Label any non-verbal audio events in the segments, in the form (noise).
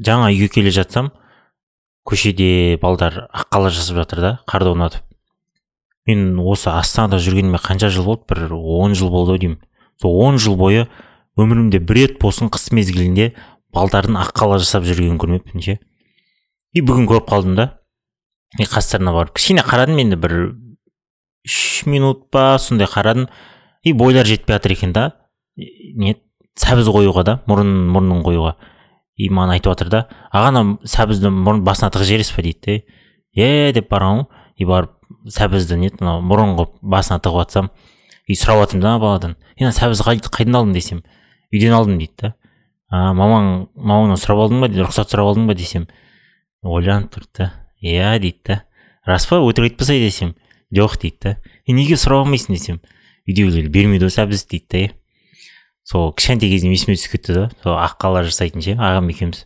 жаңа үйге келе жатсам көшеде балдар аққала жасап жатыр да қарды ойнатып мен осы астанада жүргеніме қанша жыл болды? Бір он жыл болды ау деймін. Сол он жыл бойы өмірімде бір рет болсын қыс мезгілінде балдардың аққала жасап жүргенін көрмеппін ше. И бүгін көріп қалдым да и қастарына барып кішкене қарадым енді бір үш минут па сондай қарадым. И бойлары жетпей жатыр екен да. Не сәбіз қоюға да мұрын мұрнын қоюға. И маған айтып жатыр да аға ана сәбізді мұрын басына тығып жібересіз ба дейді да е деп барғанмын и барып сәбізді не мынау мұрын қылып басына тығып жатсам и сұрап жатырмын да баладан. Е ана сәбізді қайдан алдың? десем. Үйден алдым дейді да. А мамаң мамаңнан сұрап алдың ба? дейді. Рұқсат сұрап алдың ба? десем. Ойланып тұрды да. Иә дейді да. Рас па өтірік айтпасай десем. Жоқ дейді да. Неге сұрап алмайсың? десем. Үйдегілер бермейді ғой сәбіз дейді да сол кішкентай кезімнен есіме түсіп кетті да. Сол аққала жасайтын ше ағам екеуміз.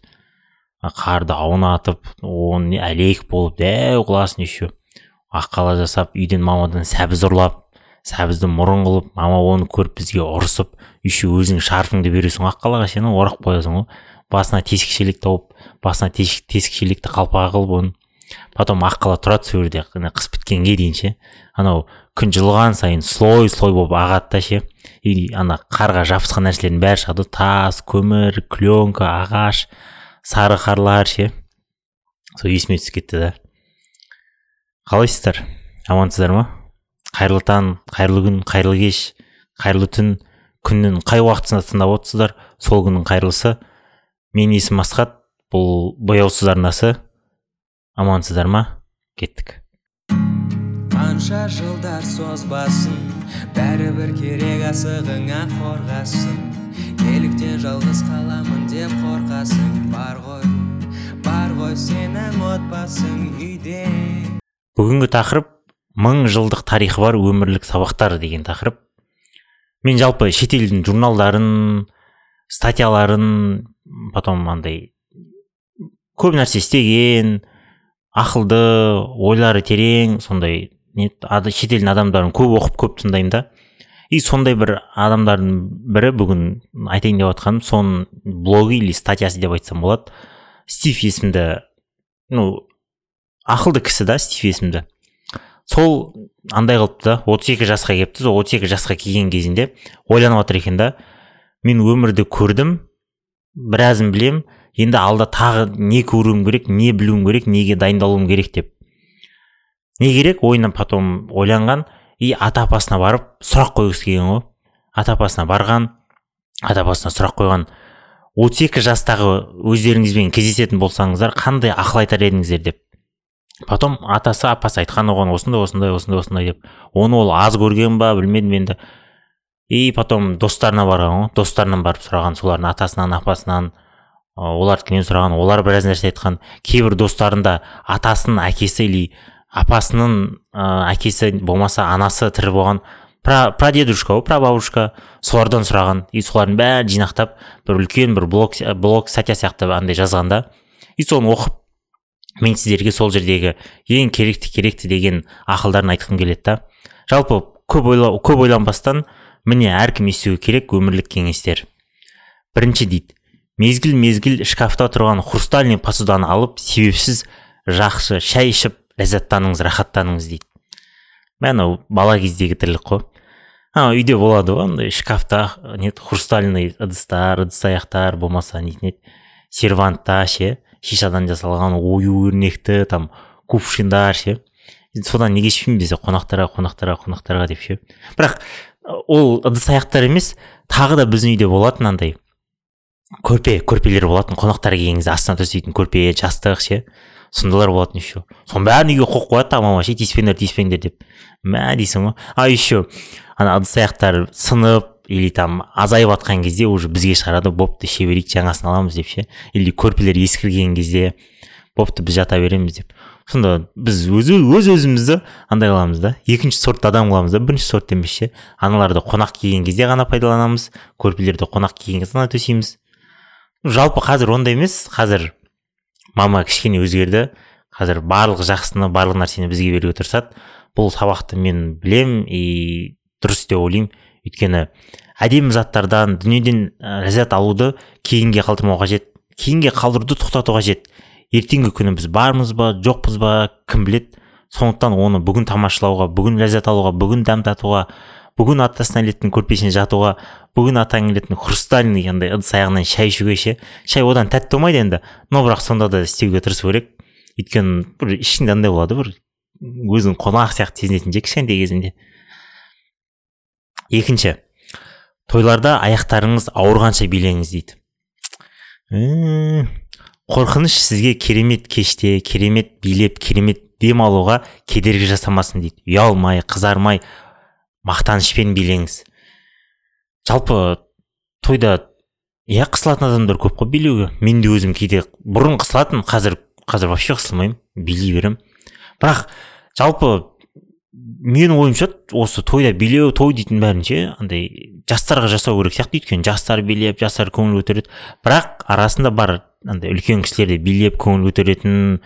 Қарды аунатып оны әлек болып дәу қыласын еще. Аққала жасап үйден мамадан сәбіз ұрлап сәбізді мұрын қылып мама оны көріп бізге ұрысып еще өзің шарфыңды бересің аққалаға сен орап қоясың ғой. Басына тесік шелек тауып басына тесік, тесік шелекті қалпағы қылып оны. Потом аққала тұрады сол жерде қыс біткенге дейін ше. Анау күн жылған сайын слой слой болып ағады да ше. И ана қарға жабысқан нәрселердің бәрі шығады. Тас көмір кленка ағаш сары қарлар ше. Сол есіме түсіп кетті да. Қалайсыздар? Амансыздар ма? Қайырлы таң қайырлы күн қайырлы кеш қайырлы түн. Күннің қай уақытысында тыңдап отырсыздар? Сол күннің қайырлысы. Менің есімім асхат. Бұл бояусыз арнасы. Амансыздар ма? Кеттік. Қанша жылдар созбасын бәрібір керек асығыңа қорғасын. Неліктен жалғыз қаламын деп қорқасың бар ғой бар ғой сенің отбасың үйде. Бүгінгі тақырып мың жылдық тарихы бар өмірлік сабақтар деген тақырып. Мен жалпы шетелдің журналдарын статьяларын потом андай көп нәрсе істеген ақылды ойлары терең сондай не шетелдің адамдарын көп оқып көп тыңдаймын да. И сондай бір адамдардың бірі бүгін айтайын деп жатқаным соның блогы или статьясы деп айтсам болады. Стив есімді ну ақылды кісі да стив есімді. Сол андай қылыпты да отыз екі жасқа келіпті сол отыз екі жасқа келген кезінде ойланып жатыр екен да мен өмірді көрдім біразын білем енді алда тағы не көруім керек не білуім керек неге дайындалуым керек деп. Не керек ойына потом ойланған. И ата апасына барып сұрақ қойғысы келген ғой. Ата апасына барған ата апасына сұрақ қойған. отыз екі жастағы өздеріңізбен кездесетін болсаңыздар қандай ақыл айтар едіңіздер деп. Потом атасы апасы айтқан оған осындай осындай осындай осындай деп. Оны ол аз көрген ба білмедім енді. И потом достарына барған ғой. Достарынан барып сұраған солардың атасынан апасынан. Олардікінен сұраған олар біраз нәрсе айтқан. Кейбір достарында атасының әкесі или апасының ә, әкесі болмаса анасы тірі болған пра прадедушка ғой прабабушка. Солардан сұраған. И солардың бәрін жинақтап бір үлкен бір блог блог статья сияқты андай жазған да. И соны оқып мен сіздерге сол жердегі ең керекті керекті деген ақылдарын айтқым келеді да. Жалпы көп ойла, көп ойланбастан міне әркім естуі керек өмірлік кеңестер. Бірінші дейді. Мезгіл мезгіл шкафта тұрған хрустальный посуданы алып себепсіз жақсы шай ішіп ләззаттаныңыз рахаттаныңыз дейді. Мә анау бала кездегі тірлік қой. Ана үйде болады ғой андай шкафта не хрустальный ыдыстар ыдыс аяқтар болмаса нетін еді сервантта ше шишадан жасалған ою өрнекті там кувшиндар ше. Содан неге ішпеймін десе қонақтарға қонақтарға қонақтарға деп ше. Бірақ ол ыдыс аяқтар емес тағы да біздің үйде болатын андай көрпе көрпелер болатын қонақтар келген кезде астына төсейтін көрпе жастық ше. Сондайлар болатын еще. Соның бәрін үйге қойып қояды да мама ше тиіспеңдер тиіспеңдер деп. Мә дейсің ғой. А еще ана ыдыс аяқтар сынып или там азайып жатқан кезде уже бізге шығарады. Бопты іше берейік жаңасын аламыз деп ше. Или көрпелер ескірген кезде бопты біз жата береміз деп. Сонда біз өз өз өзімізді андай қыламыз да. Екінші сортты адам қыламыз да. Бірінші сорт емес ше. Аналарды қонақ келген кезде ғана пайдаланамыз. Көрпелерді қонақ келген кезде ғана төсейміз. Жалпы қазір ондай емес. Қазір мама кішкене өзгерді. Қазір барлық жақсыны барлық нәрсені бізге беруге тырысады. Бұл сабақты мен білем и дұрыс деп ойлаймын. Өйткені әдемі заттардан дүниеден ләззат алуды кейінге қалдырмау қажет. Кейінге қалдыруды тоқтату қажет. Ертеңгі күні біз бармыз ба жоқпыз ба кім білет сондықтан оны бүгін тамашалауға бүгін ләззат алуға бүгін дәм татуға бүгін ата нәлеттің көрпесіне жатуға бүгін атаң келетін хрустальный андай ыдыс аяғынан шай ішуге ше. Шай одан тәтті болмайды енді. Но бірақ сонда да істеуге тырысу керек. Өйткені бір ішіңде андай болады бір өзің қонақ сияқты сезінетін ше кішкентай кезінде. Екінші. Тойларда аяқтарыңыз ауырғанша билеңіз дейді. Қорқыныш сізге керемет кеште керемет билеп керемет дем алуға кедергі жасамасын дейді. Ұялмай қызармай мақтанышпен билеңіз. Жалпы тойда иә қысылатын адамдар көп қой билеуге. Мен де өзім кейде бұрын қысылатын қазір қазір вообще қысылмаймын билей беремін. Бірақ жалпы менің ойымша осы тойда билеу той дейтін бәрін ше андай жастарға жасау керек сияқты өйткені жастар билеп жастар көңіл көтереді. Бірақ арасында бар андай үлкен кісілер де билеп көңіл көтеретін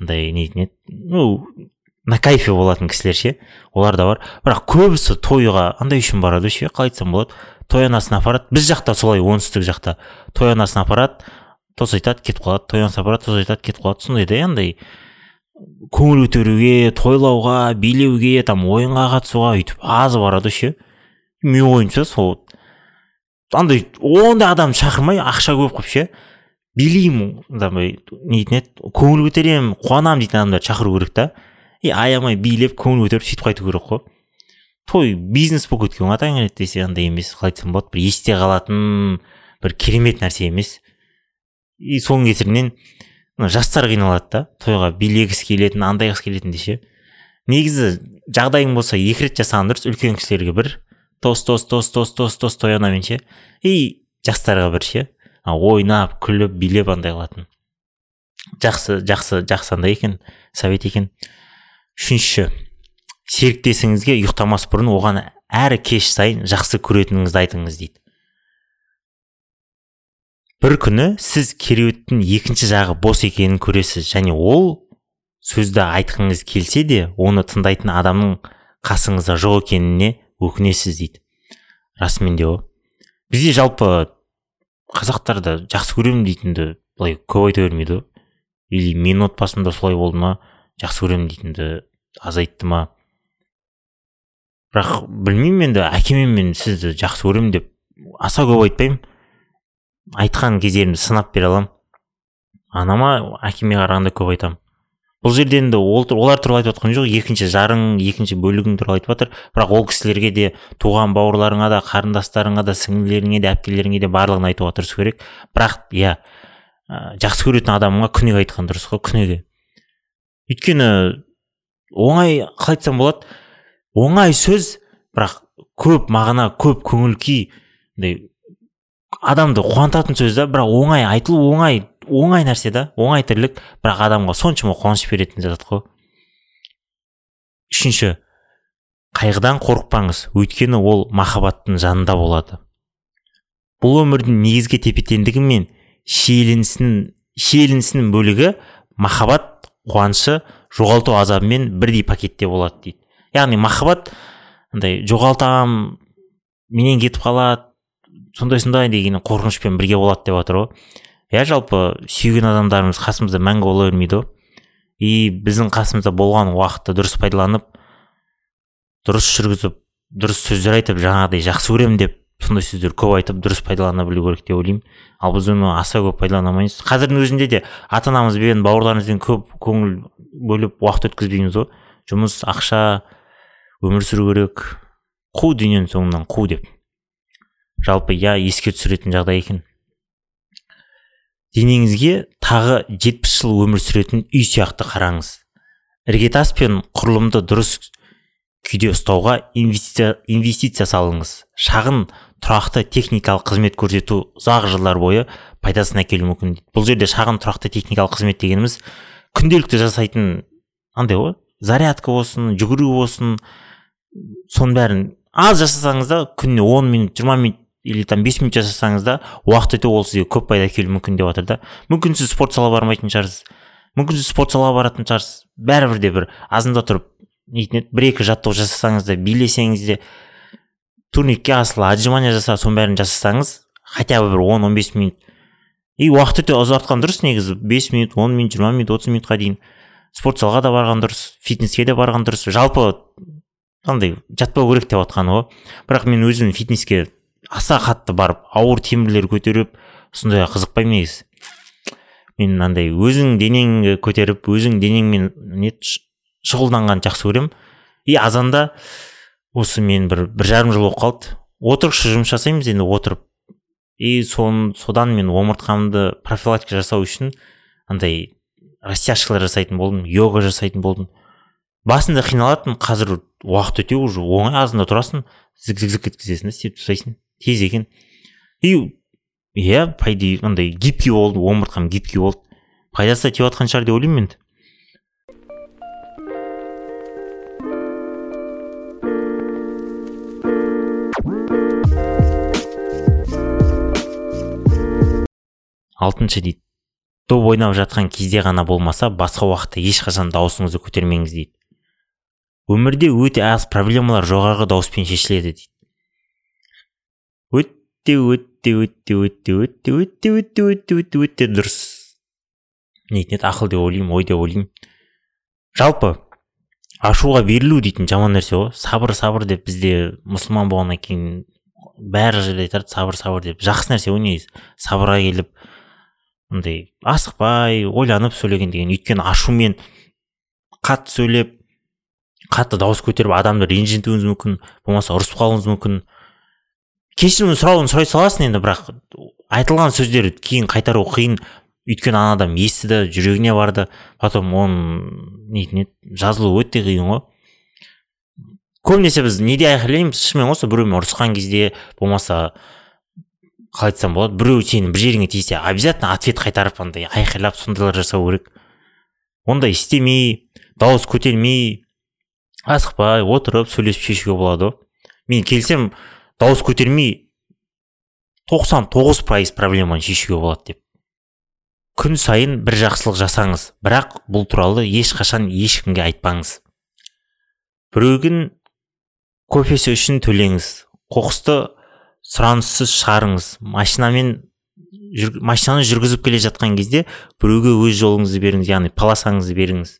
андай не еді? Ну на кайфе болатын кісілер ше олар да бар. Бірақ көбісі тойға андай үшін барады ше қалай айтсам болады. Той анасын апарады. Біз жақта солай оңтүстік жақта. Той анасын апарады тосайтады кетіп қалады. Той анасын апарады тосайтады кетіп қалады. Сондай да андай көңіл көтеруге тойлауға билеуге там ойынға қатысуға өйтіп аз барады ше. Менің ойымша сол. Андай ондай адам шақырмай ақша көп қылып ше. Билеймін андай не дейтін еді көңіл көтеремін қуанамын дейтін адамдарды шақыру керек та. И аямай билеп көңіл көтеріп сөйтіп қайту керек қой той бизнес болып кеткен ғой атаң келеді десе андай емес қалай айтсам болады бір есте қалатын бір керемет нәрсе емес и соның кесірінен жастар қиналады да тойға билегісі келетін андайғысы келетін де ше негізі жағдайың болса екі рет жасаған дұрыс үлкен кісілерге бір тос тос тос тос тос тос той анамен ше и жастарға бір ше ойнап күліп билеп андай қылатын жақсы жақсы жақсы андай екен совет екен үшінші серіктесіңізге ұйықтамас бұрын оған әр кеш сайын жақсы көретініңізді айтыңыз дейді. Бір күні сіз кереуеттің екінші жағы бос екенін көресіз және ол сөзді айтқыңыз келсе де оны тыңдайтын адамның қасыңызда жоқ екеніне өкінесіз дейді. Расымен де бізде жалпы қазақтарда жақсы көремін дейтінді былай көп айта бермейді ғой или менің отбасымда солай болды ма? Жақсы көремін дейтінді азайтты ма? Бірақ білмеймін енді әкемен мен сізді жақсы көремін деп аса көп айтпаймын. Айтқан кездерімді сынап бере аламын. Анама әкеме қарағанда көп айтамын. Бұл жерде енді ол, олар туралы айтып жатқан жоқ екінші жарың екінші бөлігің туралы айтып жатыр. Бірақ ол кісілерге де туған бауырларыңа да қарындастарыңа да сіңлілеріңе де әпкелеріңе де барлығын айтуға тырысу керек. Бірақ иә жақсы көретін адамыңа күнде айтқан дұрыс қой күнде өйткені оңай қалай айтсам болады. Оңай сөз бірақ көп мағына көп көңіл күй адамды қуантатын сөз да бірақ оңай айтылу оңай оңай нәрсе да оңай тірлік бірақ адамға соншама қуаныш беретін зат қой үшінші қайғыдан қорықпаңыз. Өйткені ол махаббаттың жанында болады. Бұл өмірдің негізгі тепе теңдігі мен шиеленісінің бөлігі махаббат қуанышы жоғалту азабымен бірдей пакетте болады дейді. Яғни махаббат андай жоғалтамын менен кетіп қалады сондай сондай деген қорқынышпен бірге болады деп жатыр ғой. Иә жалпы сүйген адамдарымыз қасымызда мәңгі бола бермейді ғой. И біздің қасымызда болған уақытты дұрыс пайдаланып дұрыс жүргізіп дұрыс сөздер айтып жаңағыдай жақсы көремін деп сондай сөздер көп айтып дұрыс пайдалана білу керек деп ойлаймын. Ал біз оны аса көп пайдалана алмаймыз. Қазірдің өзінде де ата анамызбен бауырларымызбен көп көңіл бөліп уақыт өткізбейміз ғой. Жұмыс ақша өмір сүру керек. Қу дүниенің соңынан қу деп. Жалпы иә еске түсіретін жағдай екен. Денеңізге тағы жетпіс жыл өмір сүретін үй сияқты қараңыз. Іргетас пен құрылымды дұрыс күйде ұстауға инвестиция, инвестиция салыңыз. Шағын тұрақты техникалық қызмет көрсету ұзақ жылдар бойы пайдасын әкелуі мүмкін. Бұл жерде шағын тұрақты техникалық қызмет дегеніміз күнделікті жасайтын андай ғой зарядка болсын жүгіру болсын соның бәрін аз жасасаңыз да күніне он минут жиырма минут или там бес минут жасасаңыз да уақыт өте ол сізге көп пайда әкелуі мүмкін деп жатыр да. Мүмкін сіз спорт салаға бармайтын шығарсыз. Мүмкін сіз спорт салаға баратын шығарсыз. Бәрібір де бір азында тұрып нетін еді бір екі жаттығу жасасаңыз да билесеңіз де турникке асылы отжимание жасап соның бәрін жасасаңыз хотя бы бір он он бес минут. И уақыт өте ұзартқан дұрыс негізі бес минут он минут жиырма минут отыз минутқа дейін. Спорт залға да барған дұрыс фитнеске де барған дұрыс. Жалпы андай жатпау керек деп жатқаны ғой. Бірақ мен өзім фитнеске аса қатты барып ауыр темірлер көтеріп сондай қызықпаймын негізі. Мен андай өзің денеңді көтеріп өзің денеңмен не шұғылданғанды жақсы көремін. И азанда осы мен бір бір жарым жыл болып қалды. Отырықшы жұмыс жасаймыз енді отырып. И сон, содан мен омыртқамды профилактика жасау үшін андай растяжкалар жасайтын болдым йога жасайтын болдым. Басында қиналатынмын қазір уақыт өте уже оңай азында тұрасың зік зік зік еткізесің да сөйтіп тастайсың тез екен. И иә по идее андай гибкий болды омыртқам гибкий болды. Пайдасы да тиіп жатқан шығар деп ойлаймын енді. Алтыншы дейді. Доп ойнап жатқан кезде ғана болмаса басқа уақытта ешқашан дауысыңызды көтермеңіз дейді. Өмірде өте аз проблемалар жоғарғы дауыспен шешіледі дейді. Өте өте өте өте өте өте өте өте өте өте дұрыс. Дейтін еді ақыл деп ойлаймын ой деп ойлаймын. Жалпы ашуға берілу дейтін жаман нәрсе ғой. Сабыр сабыр деп бізде мұсылман болғаннан кейін бәрі жерде айтады. Сабыр сабыр деп. Жақсы нәрсе ғой негізі. Сабырға келіп андай асықпай ойланып сөйлеген деген. Өйткені ашумен қатты сөйлеп қатты дауыс көтеріп адамды ренжітуіңіз мүмкін болмаса ұрысып қалуыңыз мүмкін. Кешірім сұрауын сұрай саласың енді бірақ айтылған сөздер кейін қайтару қиын. Өйткені ана адам естіді жүрегіне барды. Потом оның нетін еді жазылу өте қиын ғой. Көбінесе біз неде айқайлаймыз? Шынымен осы біреумен ұрысқан кезде болмаса қалай айтсам болады? Біреу сенің бір жеріңе тисе обязательно ответ қайтарып андай айқайлап сондайлар жасау керек. Ондай істемей дауыс көтермей асықпай отырып сөйлесіп шешуге болады ғой мен келсем дауыс көтермей тоқсан тоғыз пайыз проблеманы шешуге болады деп. Күн сайын бір жақсылық жасаңыз бірақ бұл туралы ешқашан ешкімге айтпаңыз. Біреудің кофесі үшін төлеңіз қоқысты сұраныссыз шығарыңыз. Машинамен жүр, машинаны жүргізіп келе жатқан кезде біреуге өз жолыңызды беріңіз яғни полосаңызды беріңіз.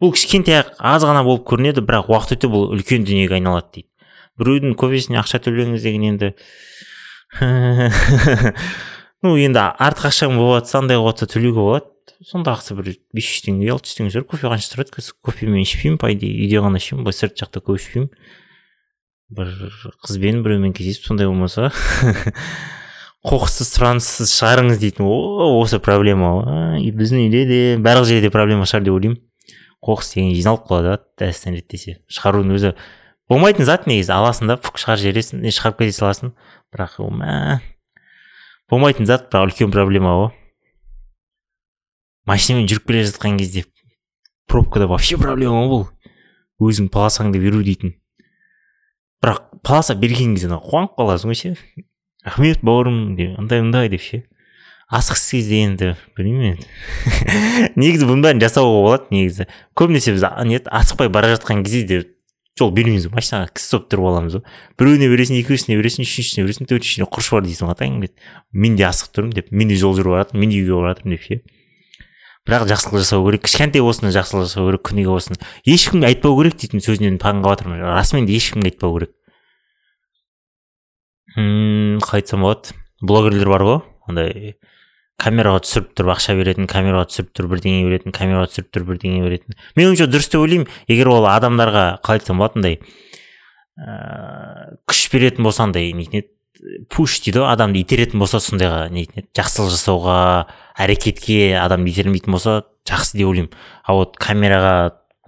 Бұл кішкентай аз ғана болып көрінеді бірақ уақыт өте бұл үлкен дүниеге айналады дейді. Біреудің кофесіне ақша төлеңіз деген енді. (laughs) Ну енді артық ақшаң болып жатса андай болып жатса төлеуге болады. Сонда ақысы бір бес жүз теңге алты жүз теңге шығар. Кофе қанша тұрады? Кофе мен ішпеймін по идее үйде ғана ішемін былай сырт жақта көп ішпеймін. Бір қызбен біреумен кездесіп сондай болмаса (laughs) қоқыссыз сұраныссыз шығарыңыз дейтін о осы проблема ғой біздің үйде де барлық жерде проблема шығар деп ойлаймын. Қоқыс деген жиналып қалады дәстен реттесе. Шығарудың өзі болмайтын зат негізі аласың да фук шығарып жібересің шығарып кете саласың. Бірақ ол мә болмайтын зат бірақ үлкен проблема ғой. Машинамен жүріп келе жатқан кезде пробкада вообще проблема ғой бұл. Өзің полосаңды беру дейтін. Бірақ полоса берген кезде қуанып қаласың ғой ше. Рахмет бауырым деп андай мындай деп ше. Асықсыз кезде енді білмеймін енді. (laughs) Негізі бұның бәрін жасауға болады негізі. Көбінесе біз не асықпай бара жатқан кезде де жол бермейміз ғой машинаға кісі болып тұрып аламыз ғой. Біреуіне бересің екеуісіне бересің үшіншісіне бересің төртіншісіне құрыш бар дейсің ғой атаң деп мен де асығып тұрмын деп мен де жол жүріп жатырмын мен де үйге бара жатырмын деп ше. Бірақ жақсылық жасау керек кішкентай болсын жақсылық жасау керек күніге болсын. Ешкімге айтпау керек дейтін сөзінен таң қалып жатырмын расымен де ешкімге айтпау керек. Қалай айтсам болады. Блогерлер бар ғой. Андай камераға түсіріп тұрып ақша беретін камераға түсіріп тұрып бірдеңе беретін камераға түсіріп тұрып бірдеңе беретін. Мен ойымша дұрыс деп ойлаймын. Егер ол адамдарға қалай айтсам болады андай ыыы күш беретін болса андай нетін еді пуш дейді ғой адамды итеретін болса сондайға нетін еді жақсылық жасауға әрекетке адамды итермейтін болса жақсы деп ойлаймын. А вот камераға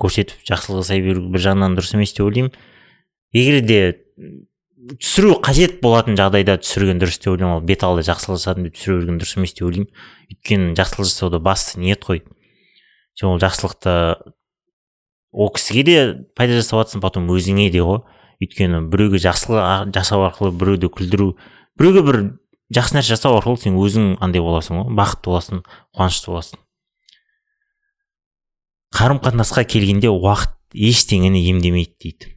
көрсетіп жақсылық жасай беру бір жағынан дұрыс емес деп ойлаймын. Егер де түсіру қажет болатын жағдайда түсірген дұрыс деп ойлаймын. Ол бет алды жақсылық жасадым деп түсіре берген дұрыс емес деп ойлаймын. Өйткені жақсылық жасауда басты ниет қой. Сен ол жақсылықты ол кісіге де пайда жасап жатрсың потом өзіңе де ғой. Өйткені біреуге жақсылық жасау арқылы біреуді күлдіру біреуге бір жақсы нәрсе жасау арқылы сен өзің андай боласың ғой бақытты боласың қуанышты боласың. Қарым қатынасқа келгенде уақыт ештеңені емдемейді дейді.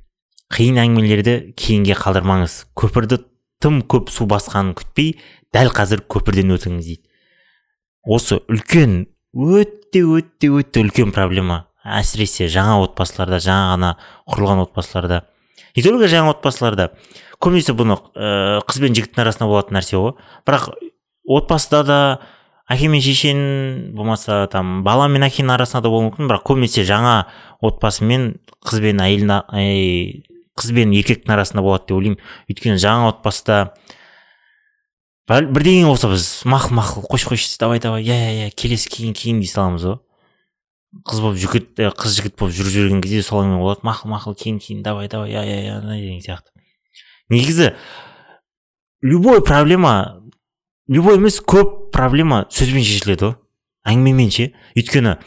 Қиын әңгімелерді кейінге қалдырмаңыз. Көпірді тым көп су басқанын күтпей дәл қазір көпірден өтіңіз дейді. Осы үлкен өте үлкен проблема. Әсіресе жаңа отбасыларда жаңа ғана құрылған отбасыларда. Не только жаңа отбасыларда көбінесе бұны ә, қыз бен жігіттің арасында болатын нәрсе ғой. Бірақ отбасыда да әке мен шешенің болмаса там бала мен әкенің арасында да болуы мүмкін. Бірақ көбінесе жаңа отбасы мен қыз бен әйелдің ай, қыз бен еркектің арасында болады деп ойлаймын. Өйткені жаңа отбасыда бір- бірдеңе болса біз мақұл мақұл қойшы қойшы давай давай иә иә иә келесі кейін кейін дей саламыз ғой. Қыз болып жігіт ә, қыз жігіт болып жүріп жүрген кезде солаймен болады мақұл мақұл кейін кейін давай давай иә иә иә деген сияқты. Негізі любой проблема любой емес көп проблема сөзбен шешіледі ғой әңгімемен ше өйткені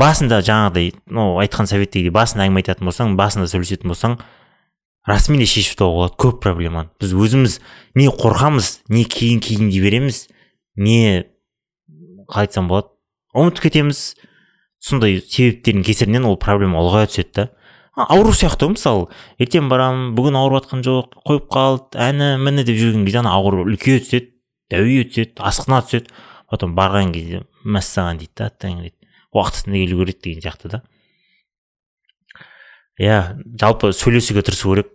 басында жаңағыдай ну айтқан советтегідей басында әңгіме айтатын болсаң басында сөйлесетін болсаң расымен де шешіп тастауға болады көп проблеманы. Біз өзіміз не қорқамыз не кейін кейін дей береміз не қалай айтсам болады ұмытып кетеміз. Сондай себептердің кесірінен ол проблема ұлғая түседі да. Ауру сияқты ғой мысалы. Ертең барамын бүгін ауырып жатқан жоқ қойып қалды әні міне деп жүрген кезде ана ауру үлкейе түседі дәуие түседі асқына түседі. Потом барған кезде мәссаған дейді да дейді уақытысында келу керек деген сияқты да. Иә жалпы сөйлесуге тырысу керек.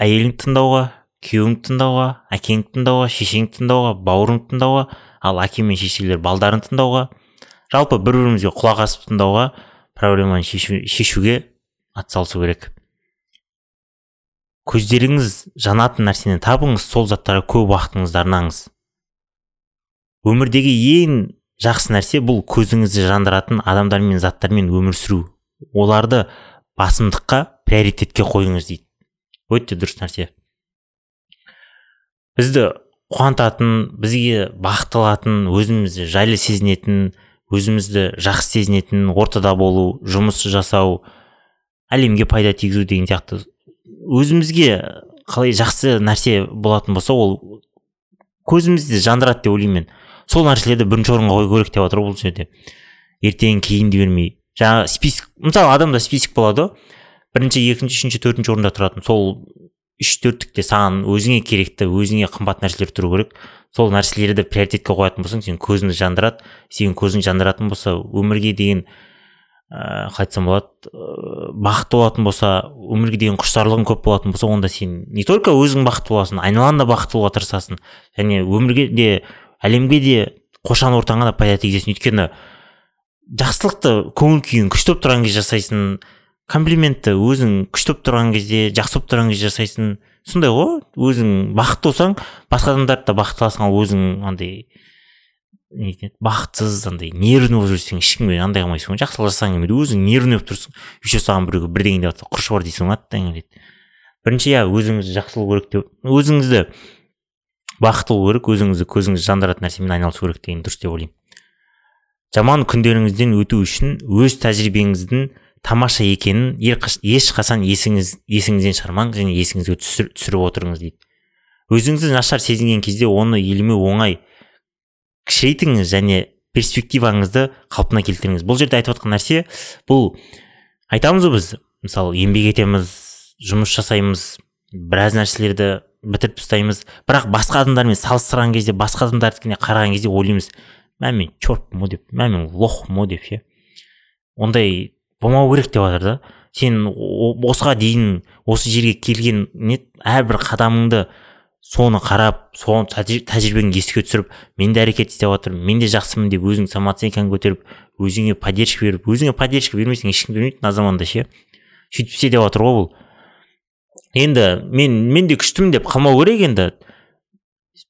Әйеліңді тыңдауға күйеуіңді тыңдауға әкеңді тыңдауға шешеңді тыңдауға бауырыңды тыңдауға ал әке мен шешелер балдарын тыңдауға. Жалпы бір бірімізге құлақ асып тыңдауға проблеманы шешу, шешуге атсалысу керек. Көздеріңіз жанатын нәрсені табыңыз сол заттарға көп уақытыңызды арнаңыз. Өмірдегі ең жақсы нәрсе бұл көзіңізді жандыратын адамдар мен заттармен өмір сүру. Оларды басымдыққа приоритетке қойыңыз дейді. Өте дұрыс нәрсе. Бізді қуантатын бізге бақыт алатын өзімізді жайлы сезінетін өзімізді жақсы сезінетін ортада болу жұмыс жасау әлемге пайда тигізу деген сияқты. Өзімізге қалай жақсы нәрсе болатын болса ол көзімізді жандырады деп ойлаймын мен. Сол нәрселерді бірінші орынға қою керек деп жатыр бұл жерде. Ертең кейін дей бермей. Жаңағы список мысалы адамда список болады. Ғой бірінші екінші үшінші төртінші орында тұратын. Сол үш төрттікте саған өзіңе керекті өзіңе қымбат нәрселер тұру керек. Сол нәрселерді приоритетке қоятын болсаң сен көзіңді жандырады сенің көзің жандыратын болса өмірге деген ыыы қалай айтсам болады ыыы бақытты болатын болса өмірге деген құштарлығың көп болатын болса онда сен не только өзің бақытты боласың айналаң да бақытты болуға тырысасың. Және өмірге де әлемге де қоршаған ортаңа да пайда тигізесің. Өйткені жақсылықты көңіл күйің күшті болып тұрған кезде жасайсың комплиментті өзің күшті болып тұрған кезде жақсы болып тұрған кезде жасайсың. Сондай ғой өзің бақытты болсаң басқа адамдарды да бақытты қыласың ал өзің андай не бақытсыз андай нервный болып жүрсең ешкімге андай қылмайсың ғой жақсылық жасағың келмейді өзің нервный болып тұрсың еще саған біреу бірдеңе деп жатса құрышы бар дейсің ғой дейді бірінші иә өзіңізді жақсы қылу керек деп өзіңізді бақытты қылу керек өзіңізді көзіңізді жандыратын нәрсемен айналысу керек деген дұрыс деп ойлаймын. Жаман күндеріңізден өту үшін өз тәжірибеңіздің тамаша екенін ешқашан есіңіз есіңізден шығармаңыз және есіңізге түсір, түсіріп отырыңыз дейді. Өзіңізді нашар сезінген кезде оны елемеу оңай кішірейтіңіз және перспективаңызды қалпына келтіріңіз. Бұл жерде айтып жатқан нәрсе бұл айтамыз ғой біз мысалы еңбек етеміз жұмыс жасаймыз біраз нәрселерді бітіріп тастаймыз. Бірақ басқа адамдармен салыстырған кезде басқа адамдардікіне қараған кезде ойлаймыз мә мен черт деп мә мен лохмын деп ше? Ондай болмау керек деп жатыр да. Сен осыға дейін осы жерге келген не әрбір қадамыңды соны қарап соны тәжірибеңді еске түсіріп мен де әрекет істеп жатырмын мен де жақсымын деп өзің самооценкаңды көтеріп өзіңе поддержка беріп өзіңе поддержка бермесең ешкім бермейді мына заманда ше. Сөйтіп істе деп жатыр ғой бұл. Енді мен мен де күштімін деп қалмау керек енді.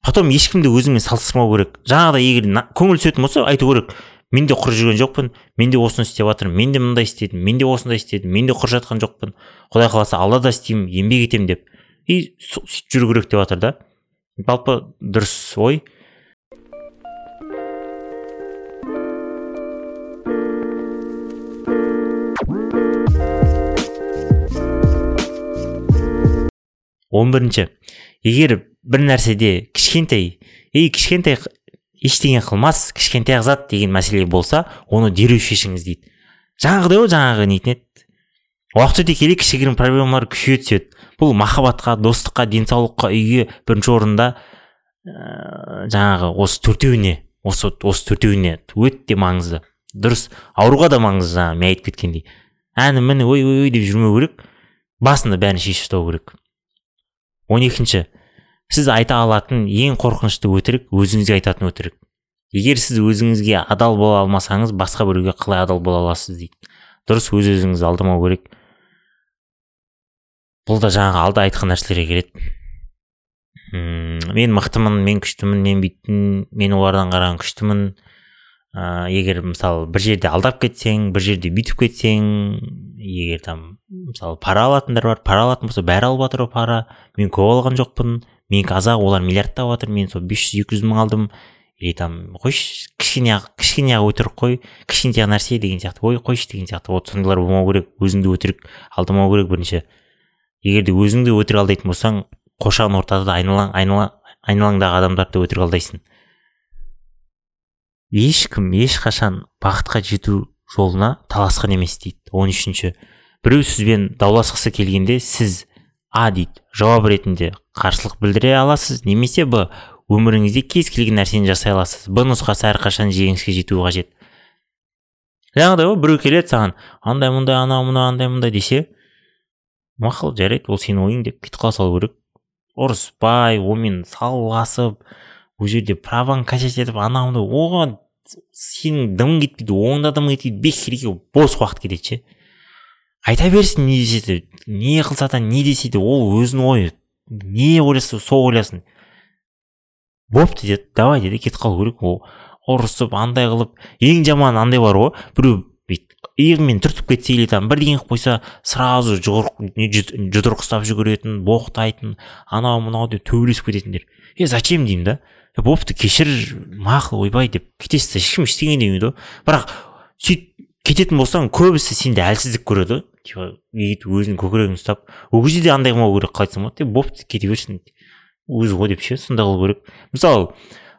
Потом ешкімді өзіңмен салыстырмау керек. Жаңағыдай егер көңіл түсетін болса айту керек. Мен де құр жүрген жоқпын мен де осыны істеп жатырмын мен де мындай істедім мен де осындай істедім мен де құр жатқан жоқпын. Құдай қаласа алда да істеймін еңбек етемін деп. И сөйтіп жүру керек деп жатыр да. Жалпы дұрыс ой. Он бірінші. Егер бір нәрседе кішкентай ей кішкентай ештеңе қылмас кішкентай зат деген мәселе болса оны дереу шешіңіз дейді. Жаңағыдай ғой жаңағы нетін еді? Уақыт өте келе кішігірім проблемалар күшейе түседі. Бұл махаббатқа достыққа денсаулыққа үйге бірінші орында ә, жаңағы осы төртеуіне осы осы төртеуіне өте маңызды. Дұрыс ауруға да маңызды жаңағы мен айтып кеткендей. Әні міне ой ой ой деп жүрмеу керек. Басында бәрін шешіп ұстау керек. Он екінші сіз айта алатын ең қорқынышты өтірік өзіңізге айтатын өтірік. Егер сіз өзіңізге адал бола алмасаңыз басқа біреуге қалай адал бола аласыз дейді. Дұрыс өз өзіңізді алдамау керек. Бұл да жаңағы алда айтқан нәрселерге келеді. Мм мен мықтымын мен күштімін мен бүйттім мен олардан қараған күштімін. Ә, егер мысалы бір жерде алдап кетсең бір жерде бүйтіп кетсең егер там мысалы пара алатындар бар пара алатын болса бәрі алып жатыр ғой пара. Мен көп алған жоқпын. Менікі азақ олар миллиардтап жатыр мен сол бес жүз екі жүз мың алдым. Или там қойшы кішкене кішкене өтірік қой кішкентай нәрсе деген сияқты ой қойшы деген сияқты. Вот сондайлар болмау керек өзіңді өтірік алдамау керек бірінші. Егер де өзіңді өтірік алдайтын болсаң қоршаған ортада айналаң айнала айналаңдағы адамдарды өтірік алдайсың. Ешкім ешқашан бақытқа жету жолына таласқан емес дейді он үшінші. Біреу сізбен дауласқысы келгенде сіз а дейді. Жауап ретінде қарсылық білдіре аласыз немесе б өміріңізде кез келген нәрсені жасай аласыз. Б нұсқасы әрқашан жеңіске жету қажет. Жаңағыдай ғой біреу келеді саған андай мұндай анау мынау андай мындай десе мақұл жарайды ол сенің ойың деп кетіп қала салу керек ұрыспай онымен салғыласып ол жерде праваңды качать етіп анау мынау оған сенің дымың кетпейді оның да дымы кетпейді бес кереге бос уақыт кетеді ше айта берсін не десе де не қылса да не десе де ол өзінің ойы не ойласа сол ойласын. Бопты деді давай деді кетіп қалу керек. Ол ұрысып андай қылып ең жаман андай бар ғой біреу бүйтіп иығымен түртіп кетсе или там бірдеңе қылып қойса сразу жұдырық жүгіретін боқтайтын анау мынау деп төбелесіп кететіндер. Е зачем деймін да? Бопты кешір мақұл ойбай деп кетесіз ешкім ештеңе демейді ғой бірақ сөйтіп кететін болсаң көбісі сенде әлсіздік көреді. Ғой типа бүйтіп өзінің көкірегін ұстап ол кезде де андай қылмау керек қалай айтсам болады бопты кете берсін өзі ғой деп ше сондай қылу керек. Мысалы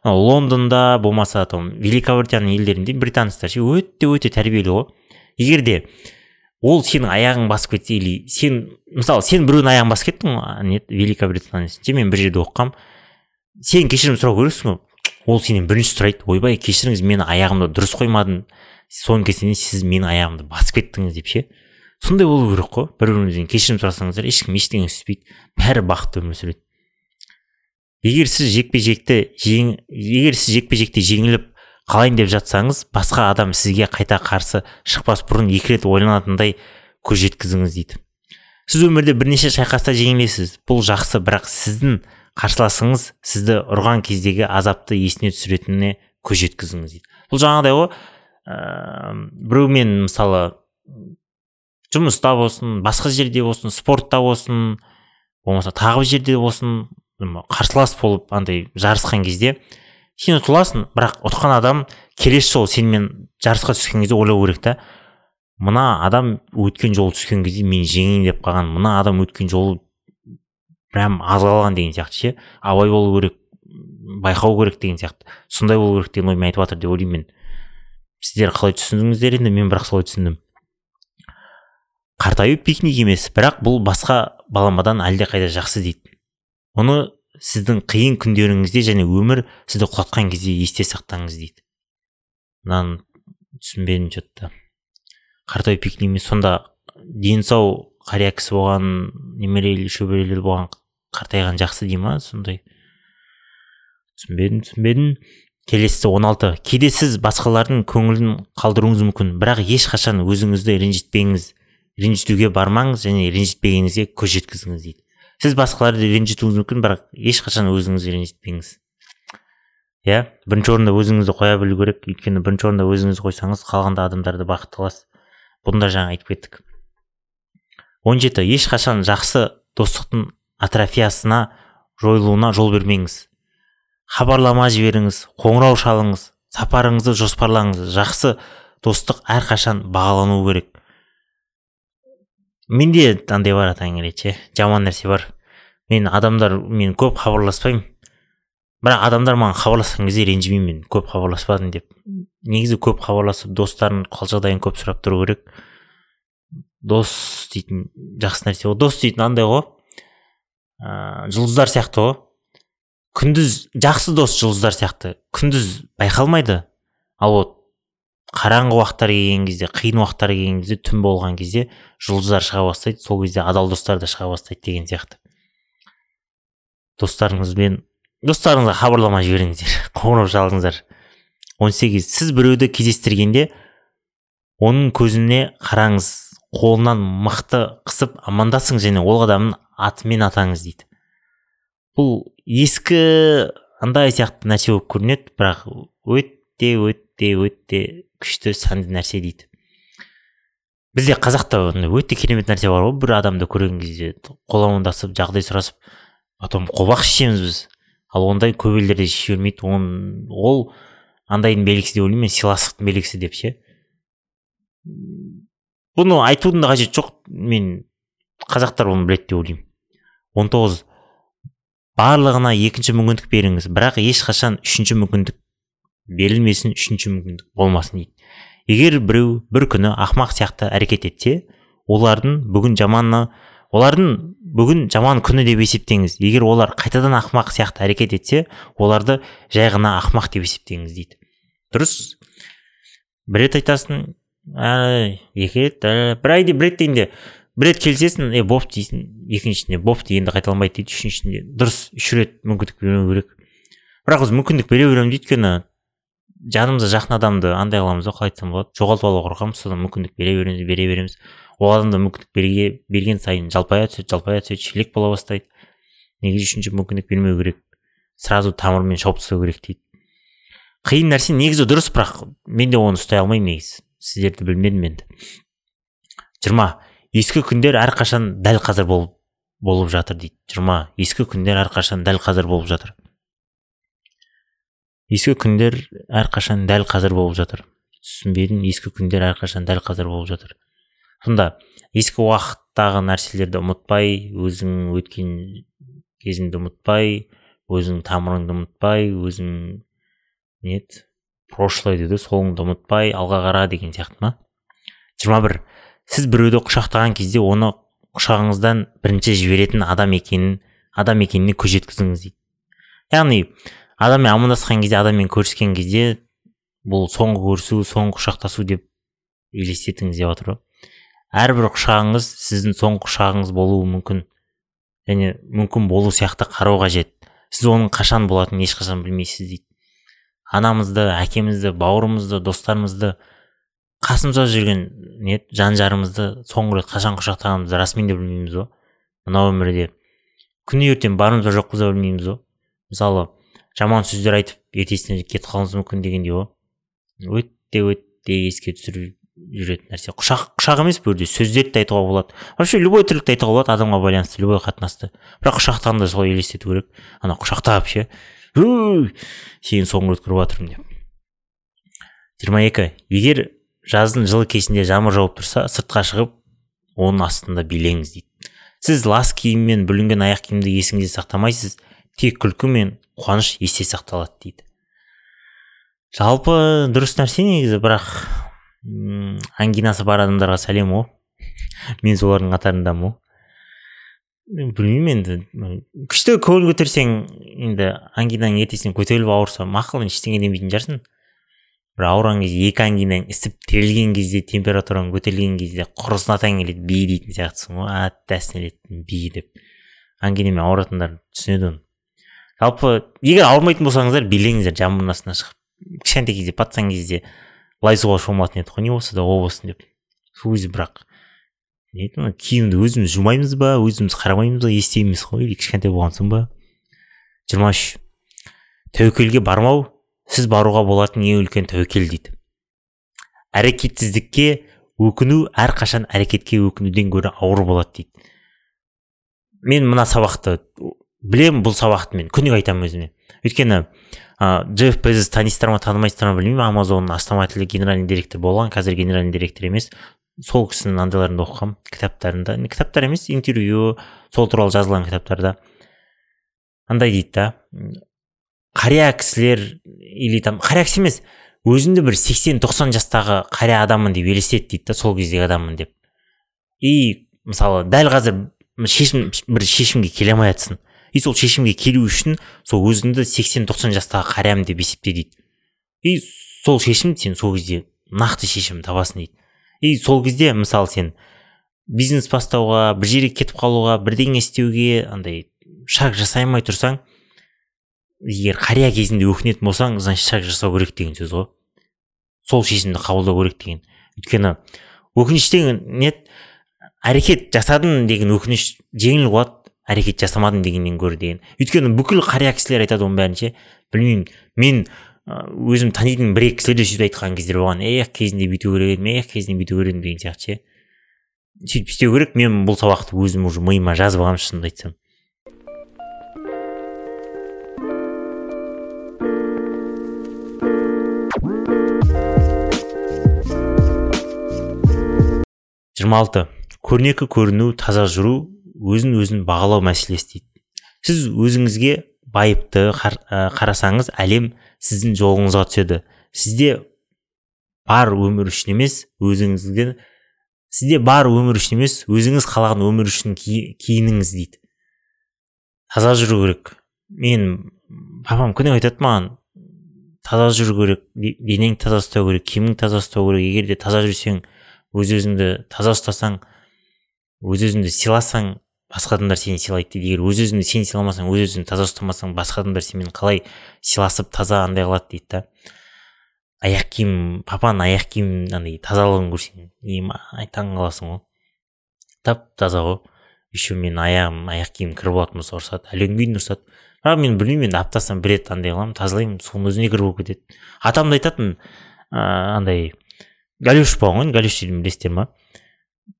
лондонда болмаса там великобритания елдерінде британецтер ше өте өте тәрбиелі ғой. Егер де ол сенің аяғың басып кетсе или сен мысалы сен біреудің аяғын басып кеттің ғой не великобритания мен бір жерде оқығанмын сен кешірім сұрау керексің ғой. Ол сенен бірінші сұрайды. Ойбай кешіріңіз мен аяғымды дұрыс қоймадым соның кесірінен сіз менің аяғымды басып кеттіңіз деп ше? Сондай болу керек қой. Бір біріңізден кешірім сұрасаңыздар ешкім ештеңе істеспейді бәрі бақытты өмір сүреді. Егер сіз жекпе жекті жең егер сіз жекпе жекте жеңіліп қалайын деп жатсаңыз басқа адам сізге қайта қарсы шықпас бұрын екі рет ойланатындай көз жеткізіңіз дейді. Сіз өмірде бірнеше шайқаста жеңілесіз. Бұл жақсы бірақ сіздің қарсыласыңыз сізді ұрған кездегі азапты есіне түсіретініне көз жеткізіңіз дейді. Бұл жаңағыдай ғой. Ә, біреумен мысалы жұмыста болсын басқа жерде болсын спортта болсын болмаса тағы бір жерде болсын қарсылас болып андай жарысқан кезде сен ұтыласың бірақ ұтқан адам келесі жолы сенімен жарысқа түскен кезде ойлау керек та. Мына адам өткен жолы түскен кезде мен жеңейін деп қалған мына адам өткен жолы прям аз қалған деген сияқты ше. Абай болу керек байқау керек деген сияқты. Сондай болу керек деген оймен айтып жатыр деп ойлаймын мен. Сіздер қалай түсіндіңіздер енді? Мен бірақ солай түсіндім. Қартаю пикник емес бірақ бұл басқа баламадан әлдеқайда жақсы дейді. Оны сіздің қиын күндеріңізде және өмір сізді құлатқан кезде есте сақтаңыз дейді. Мынаны түсінбедім че то қартаю пикник емес сонда дені сау қария кісі болған немерелі шөберелі болған қартайған жақсы дей ма сондай? Түсінбедім түсінбедім. Он алты. Кейде сіз басқалардың көңілін қалдыруыңыз мүмкін бірақ ешқашан өзіңізді ренжітпеңіз. Ренжітуге бармаңыз және ренжітпегеніңізге көз жеткізіңіз дейді. Сіз басқаларды ренжітуіңіз мүмкін бірақ ешқашан өзіңізді ренжітпеңіз. Иә? Бірінші орында өзіңізді қоя білу керек. Өйткені бірінші орында өзіңізді қойсаңыз қалғанда адамдарды бақытты қыласыз. Бұны да жаңа айтып кеттік. он жеті. Ешқашан жақсы достықтың атрофиясына жойылуына жол бермеңіз. Хабарлама жіберіңіз қоңырау шалыңыз сапарыңызды жоспарлаңыз. Жақсы достық әрқашан бағалану керек. Менде андай бар келеді ше жаман нәрсе бар. Мен адамдар мен көп хабарласпаймын. Бірақ адамдар маған хабарласқан кезде ренжімеймін мен көп хабарласпадым деп. Негізі көп хабарласып достардың қал жағдайын көп сұрап тұру керек. Дос дейтін жақсы нәрсе ғой. Дос дейтін андай ғой. Ә, жұлдыздар сияқты ғой. Күндіз жақсы дос жұлдыздар сияқты. Күндіз байқалмайды. Ал вот қараңғы уақыттар келген кезде қиын уақыттар келген кезде түн болған кезде жұлдыздар шыға бастайды. Сол кезде адал достар да шыға бастайды деген сияқты. Достарыңызбен достарыңызға хабарлама жіберіңіздер. (laughs) Қоңырау шалыңыздар 18 сіз біреуді кездестіргенде оның көзіне қараңыз қолынан мықты қысып амандасыңыз және ол адамның атымен атаңыз дейді. Бұл ескі андай сияқты нәрсе болып көрінеді бірақ өте өте өте күшті сәнді нәрсе дейді. Бізде қазақта өте керемет нәрсе бар ғой. Бір адамды көрген кезде қол амандасып жағдай сұрасып потом қобақ шешеміз біз. Ал ондай көп елдерде шеше бермейді он, ол андайдың белгісі деп ойлаймын мен сыйластықтың белгісі деп ше. Бұны айтудың да қажеті жоқ. Мен қазақтар оны біледі деп ойлаймын. Он тоғыз барлығына екінші мүмкіндік беріңіз. Бірақ ешқашан үшінші мүмкіндік берілмесін үшінші мүмкіндік болмасын дейді. Егер біреу бір күні ақмақ сияқты әрекет етсе олардың бүгін жаманы олардың бүгін жаман күні деп есептеңіз. Егер олар қайтадан ақымақ сияқты әрекет етсе оларды жай ғана ақымақ деп есептеңіз дейді. Дұрыс. Бір рет айтасың екі рет бір ай бір рет дегенде бір рет келісесің е болды дейсің екіншісінде болды енді қайталанбайды дейді үшіншісінде дұрыс үш рет мүмкіндік бермеу керек. Бірақ біз мүмкіндік бере беремін дейді өйткені жанымызға жақын адамды андай қыламыз ғой қалай айтсам болады. Жоғалтып алуға қорқамыз содан мүмкіндік бере береміз бере береміз. Ол адамда мүмкіндік берге, берген сайын жалпая түседі жалпая түседі шелек бола бастайды. Неге үшінші мүмкіндік бермеу керек? Сразу тамырымен шауып тастау керек дейді. Қиын нәрсе негізі дұрыс бірақ мен де оны ұстай алмаймын негізі. Сіздерді білмедім енді. Жиырма. Ескі күндер әрқашан дәл қазір болып болып жатыр дейді. Жиырма. Ескі күндер әрқашан дәл қазір болып жатыр. Ескі күндер әрқашан дәл қазір болып жатыр. Түсінбедім ескі күндер әрқашан дәл қазір болып жатыр. Сонда ескі уақыттағы нәрселерді ұмытпай өзің өткен кезіңді ұмытпай өзің тамырыңды ұмытпай өзің не прошлое дейді солыңды ұмытпай алға қара деген сияқты ма? Жиырма бір. Сіз біреуді құшақтаған кезде оны құшағыңыздан бірінші жіберетін адам екенін адам екеніне көз жеткізіңіз дейді. Яғни адаммен амандасқан кезде адаммен көріскен кезде бұл соңғы көрісу соңғы құшақтасу деп елестетіңіз деп жатыр ғой. Әрбір құшағыңыз сіздің соңғы құшағыңыз болуы мүмкін. Және мүмкін болу сияқты қарау қажет. Сіз оның қашан болатынын ешқашан білмейсіз дейді. Анамызды әкемізді бауырымызды достарымызды қасымызда жүрген не жан жарымызды соңғы рет қашан құшақтағанымызды расымен де білмейміз ғой мына өмірде күні ертең бармыз ба жоқпыз ба білмейміз ғой мысалы жаман сөздер айтып ертесіне кетіп қалуымыз мүмкін дегендей ғой өте өте еске түсіріп жүретін нәрсе. Құшақ құшақ емес бұл жерде сөздерді де айтуға болады. Вообще любой тірлікті айтуға болады адамға байланысты любой қатынасты. Бірақ құшақтағанда солай елестету керек. Ана құшақтап ше сені соңғы рет көріп жатырмын деп. Жиырма екі. Егер жаздың жылы кезінде жаңбыр жауып тұрса сыртқа шығып оның астында билеңіз дейді. Сіз лас киім мен бүлінген аяқ киімді есіңізде сақтамайсыз тек күлкі мен қуаныш есте сақталады дейді. Жалпы дұрыс нәрсе негізі бірақ ангинасы бар адамдарға сәлем ғой мен солардың қатарындамын ғой білмеймін енді. Күшті көңіл көтерсең енді ангинаң ертесіне көтеріліп ауырса мақұл ештеңе демейтін шығарсың. Бір ауырған кезде екі ангинаң ісіп тірелген кезде температураң көтерілген кезде құрысынатаң келеді би дейтін сияқтысың ғой әттәсін би деп. Ангинамен ауыратындар түсінеді оны. Жалпы егер ауырмайтын болсаңыздар билеңіздер жаңбырдың астына шығып. Кішкентай кезде пацан кезде лайзуға шомылатын едік қой не болса да о болсын деп. Сол кезде бірақ. Киімді өзіміз жумаймыз ба өзіміз қарамаймыз ба естиміз ғой или кішкентай болған соң ба? Жиырма үш. Тәуекелге бармау сіз баруға болатын ең үлкен тәуекел дейді. Әрекетсіздікке өкіну әрқашан әрекетке өкінуден гөрі ауыр болады дейді. Мен мына сабақты білемін бұл сабақты мен күніге айтамын өзіме. Өйткені ә, джефф безос танисыздар ма танымайсыздар ма білмеймін. Амазонның основателі генеральный директор болған қазір генеральный директор емес. Сол кісінің андайларында оқығанмын кітаптарында. Кітаптар емес интервью сол туралы жазылған кітаптарда. Андай дейді да. Қария кісілер или там қария кісі емес өзімді бір сексен тоқсан жастағы қария адаммын деп елестет дейді да сол кездегі адаммын деп. И мысалы дәл қазір шешім бір шешімге келе алмай жатсың. И сол шешімге келу үшін сол өзіңді 80-90 жастағы қариямын деп есепте дейді. И сол шешім сен сол кезде нақты шешім табасың дейді. И сол кезде мысалы сен бизнес бастауға бір жерге кетіп қалуға бірдеңе істеуге андай шаг жасай алмай тұрсаң егер қария кезінде өкінетін болсаң значит шаг жасау керек деген сөз ғой. Сол шешімді қабылдау керек деген. Өйткені өкініш деген не әрекет жасадым деген өкініш жеңіл болады әрекет жасамадым дегеннен гөрі деген. Өйткені бүкіл қария кісілер айтады оның бәрін ше білмеймін мен өзім танитын бір екі кісілер де сөйтіп айтқан кездер болған. Эх кезінде бүйту керек едім эх кезінде бүйту керек едім деген сияқты ше. Сөйтіп істеу керек. Мен бұл сабақты өзім уже миыма жазып алғанмын шынымды айтсам. Жиырма алты. Көрнекі көріну таза жүру өзін өзін бағалау мәселесі дейді. Сіз өзіңізге байыпты қарасаңыз әлем сіздің жолыңызға түседі. Сізде бар өмір үшін емес өзіңізге сізде бар өмір үшін емес өзіңіз қалаған өмір үшін киініңіз дейді. Таза жүру керек. Мен папам күнде айтады маған. Таза жүру керек. Денеңді таза ұстау керек. Киіміңді таза ұстау керек. Егер де таза жүрсең өз өзіңді таза ұстасаң өз өзіңді сыйласаң басқа адамдар сені сыйлайды дейді. Егер өз өзіңді сен сыйламасаң өз өзіңді таза ұстамасаң басқа адамдар сенімен қалай сыйласып таза андай қылады дейді да. Аяқ киім папаның аяқ киім андай тазалығын көрсең и таң қаласың ғой. Тап таза ғой. Еще мен аяғым аяқ киім кір болатын болса ұрысады әленгейін ұрысады. Бірақ мен білмеймін енді аптасына бір рет андай қыламын тазалаймын соның өзіне кір болып кетеді. Атам да айтатын ыыы андай галюш болған ғой галюш дейді білесіздер ма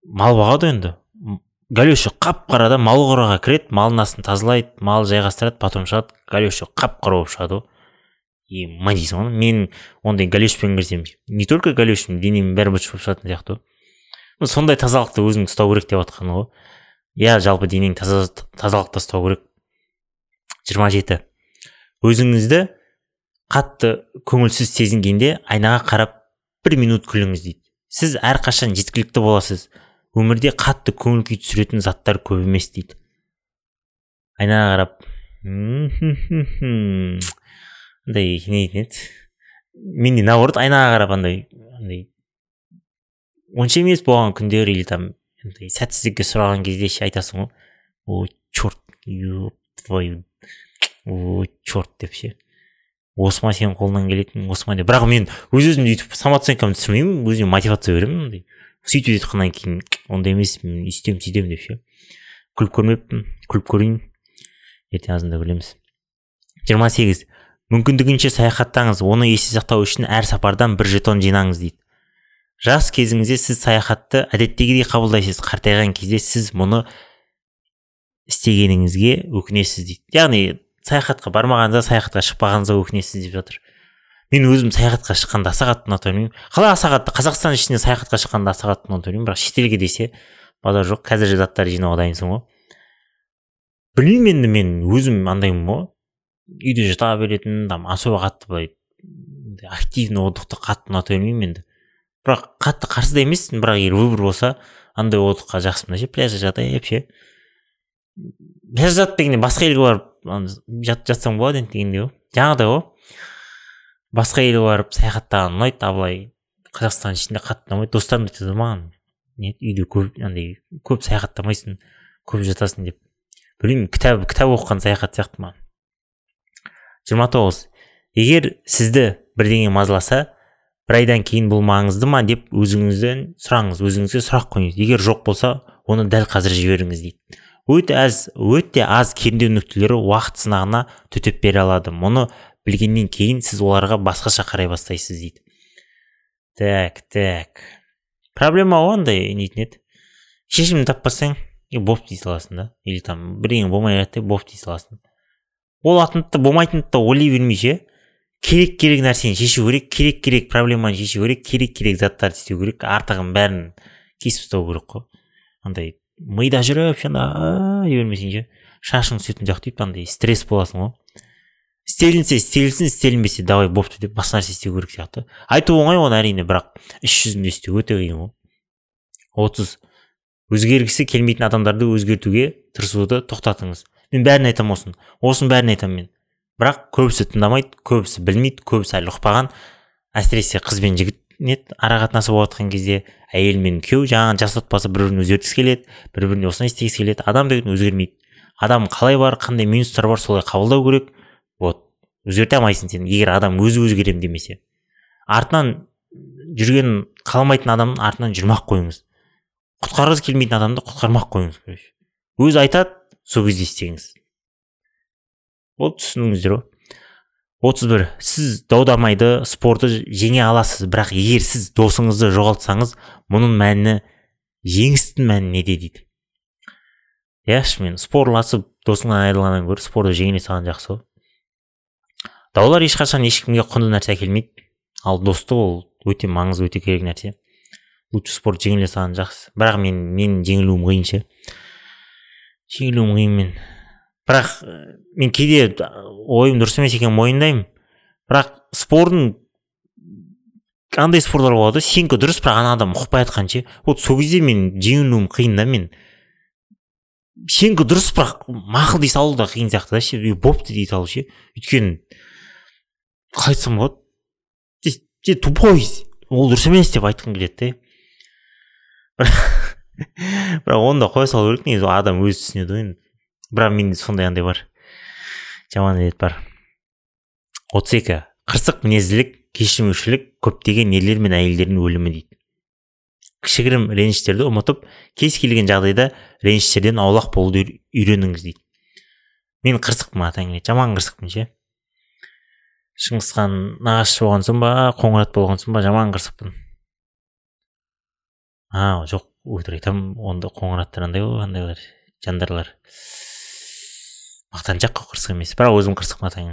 мал бағады енді. Галюші қап қара да мал қораға кіреді малдың астын тазалайды мал жайғастырады потом шығады. Галюші қап қара болып шығады ғой. И ма дейсің ғой мен ондай галюшпен кірсем не только галюшпен денем бәрі быт болып шығатын сияқты ғой. Сондай тазалықты өзің ұстау керек деп жатқаны ғой. Иә жалпы денеңді таза тазалықта ұстау керек. Жиырма жеті. Өзіңізді қатты көңілсіз сезінгенде айнаға қарап бір минут күліңіз дейді. Сіз әрқашан жеткілікті боласыз. Өмірде қатты көңіл күй түсіретін заттар көп емес дейді. Айнаға қарап андай не дейтін еді? Менде наоборот айнаға қарап андай андай онша емес болған күндер или там сәтсіздікке сұраған кезде ше айтасың ғой. О черт твою о черт деп ше. Осы ма сенің қолыңнан келетін осы ма деп. Бірақ мен өз өзімді өйтіп самооценкамды түсірмеймін өзіме мотивация беремін андай. Сөйтіп жатқаннан кейін ондай емес мен өйтемін сөйтемін деп ше. Күліп көрмеппін күліп көрейін. Ертең азында күлеміз жиырма сегіз. Мүмкіндігінше саяхаттаңыз оны есте сақтау үшін әр сапардан бір жетон жинаңыз дейді. Жас кезіңізде сіз саяхатты әдеттегідей қабылдайсыз. Қартайған кезде сіз мұны істегеніңізге өкінесіз дейді. Яғни саяхатқа бармағанда саяхатқа шықпағаныңызға өкінесіз деп жатыр. Мен өзім саяхатқа шыққанды аса қатты ұнатып жүрмін қалай аса қатты қазақстан ішінде саяхатқа шыққанды аса қатты ұнатып жүрмін бірақ шетелге десе базар жоқ. Қазір заттар жинауға дайынсың ғой білмеймін енді мен өзім андаймын ғой үйде жата беретін там особо қатты былай активный отдыхты қатты ұнатып бермеймін енді. Бірақ қатты қарсы да емеспін. Бірақ егер выбор болса андай отдыхқа жақсымын да ше пляжда жатайық ше. Жатып дегенде басқа елге барып жатсам болады енді дегендей ғой жаңағыдай ғой басқа елге барып саяхаттаған ұнайды а былай қазақстан ішінде қатты ұнамайды достарым айтады маған не үйде көп андай көп саяхаттамайсың көп жатасың деп. Білмеймін кітап кітап оқыған саяхат сияқты маған. Жиырма тоғыз. Егер сізді бірдеңе мазаласа бір айдан кейін бұл маңызды ма? деп өзіңізден сұраңыз өзіңізге сұрақ қойыңыз. Егер жоқ болса оны дәл қазір жіберіңіз дейді. Өте аз өте аз кернеу нүктелері уақыт сынағына төтеп бере алады. Мұны білгеннен кейін сіз оларға басқаша қарай бастайсыз дейді. Так так. Проблема ғой нетін еді шешімін таппасаң и болды дей саласың да. Или там бірдеңе болмай жатты болды дей саласың. Болатынды болмайтынды ойлай бермей ше. Керек керек нәрсені шешу керек керек керек проблеманы шешу керек керек керек заттарды істеу керек. Артығын бәрін кесіп тастау керек қой. Андай мида жүріп жаңа дей бермесең шашың түсетін жоқ андай стресс боласың ғой. Істелінсе істелсін істелінбесе давай бопты деп басқа нәрсе істеу керек сияқты. Айту оңай оны әрине бірақ іс жүзінде істеу өте қиын ғой. Отыз. Өзгергісі келмейтін адамдарды өзгертуге тырысуды тоқтатыңыз. Мен бәрін айтамын осыны. Осының бәрін айтамын мен. Бірақ көбісі тыңдамайды көбісі білмейді көбісі әлі ұқпаған. Әсіресе қыз бен жігіт. Нет ара қатынасы болып жатқан кезде әйел мен күйеу жаңағы жас отбасы бір бірін өзгерткісі келеді бір біріне осылай істегісі келеді адам деген өзгермейді. Адам қалай бар қандай минустары бар солай қабылдау керек. Вот өзгерте алмайсың сен егер адам өзі өзгеремін демесе. Артынан жүрген қаламайтын адамның артынан жүрмей ақ қойыңыз. Құтқарғысы келмейтін адамды құтқармай ақ қойыңыз короче. Өзі айтады сол кезде істеңіз вот түсіндіңіздер ғой. Отыз бір. Сіз дау дамайды спорты жеңе аласыз бірақ егер сіз досыңызды жоғалтсаңыз мұның мәні жеңістің мәні неде дейді? Иә шынымен спорласып досыңнан айырылғаннан гөрі спорды жеңіле салған жақсы ғой. Даулар ешқашан ешкімге құнды нәрсе әкелмейді. Ал достық ол өте маңызды өте керек нәрсе. Лучше спорт жеңіле салған жақсы. Бірақ мен мен жеңілуім қиын ше жеңілуім қиын мен. Бірақ мен кейде ойым дұрыс емес екенін мойындаймын. Бірақ спордың андай спортлар болады? Ғой сенікі дұрыс бірақ ана адам ұқпай жатқан ше вот сол кезде мен жеңілуім қиын да мен. Сенікі дұрыс бірақ мақұл дей салу да қиын сияқты да ше? Бопты дей салу ше? Өйткені қалай айтсам болады сен тупой ол дұрыс емес деп айтқым келеді да (laughs) бірақ оны да қоя салу керек негізі. Адам өзі түсінеді ғой енді. Бірақ менде сондай андай бар. Жаман әдет бар. Отыз екі. Қырсық мінезділік кешірмеушілік көптеген ерлер мен әйелдердің өлімі дейді. Кішігірім реніштерді ұмытып кез келген жағдайда реніштерден аулақ болуды үйреніңіз дейді. Мен қырсықпын ата жаман қырсықпын ше? Шыңғысхан нағашы болған соң ба қоңырат болған соң ба жаман қырсықпын а жоқ өтірік айтамын. Онда қоңыраттар андай ғой андайлар жандарлар мақтаншақ қой қырсық емес бірақ өзім қырсықпын ата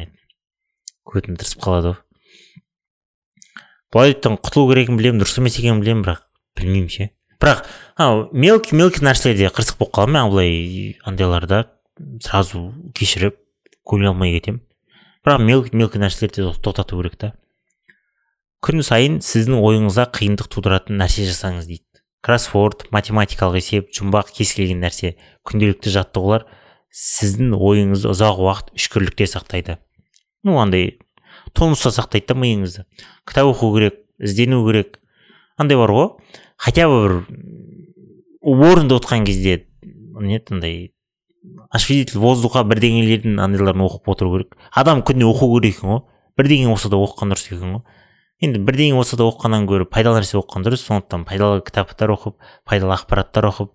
көтім тырысып қалады ғой былай құтылу керегін білемін дұрыс емес екенін білемін бірақ білмеймін ше. Бірақ ау мелкий мелкий нәрселерде қырсық болып қаламын ал былай андайларда сразу кешіріп көне алмай кетемін. Бірақ мелкий мелкий нәрселерді тоқтату керек та. Күн сайын сіздің ойыңызға қиындық тудыратын нәрсе жасаңыз дейді. Кроссворд математикалық есеп жұмбақ кез келген нәрсе күнделікті жаттығулар. Сіздің ойыңызды ұзақ уақыт үшкірлікте сақтайды. Ну андай тонуста сақтайды да миыңызды. Кітап оқу керек іздену керек. Андай бар ғой. Хотя бы бір уборныйда отқан кезде не андай освежитель воздуха бірдеңелердің андайларын оқып отыру керек. Адам күнде оқу керек екен ғой. Бірдеңе болса да оқыған дұрыс екен ғой. Енді бірдеңе болса да оқығаннан гөрі пайдалы нәрсе оқыған дұрыс. Сондықтан пайдалы кітаптар оқып пайдалы ақпараттар оқып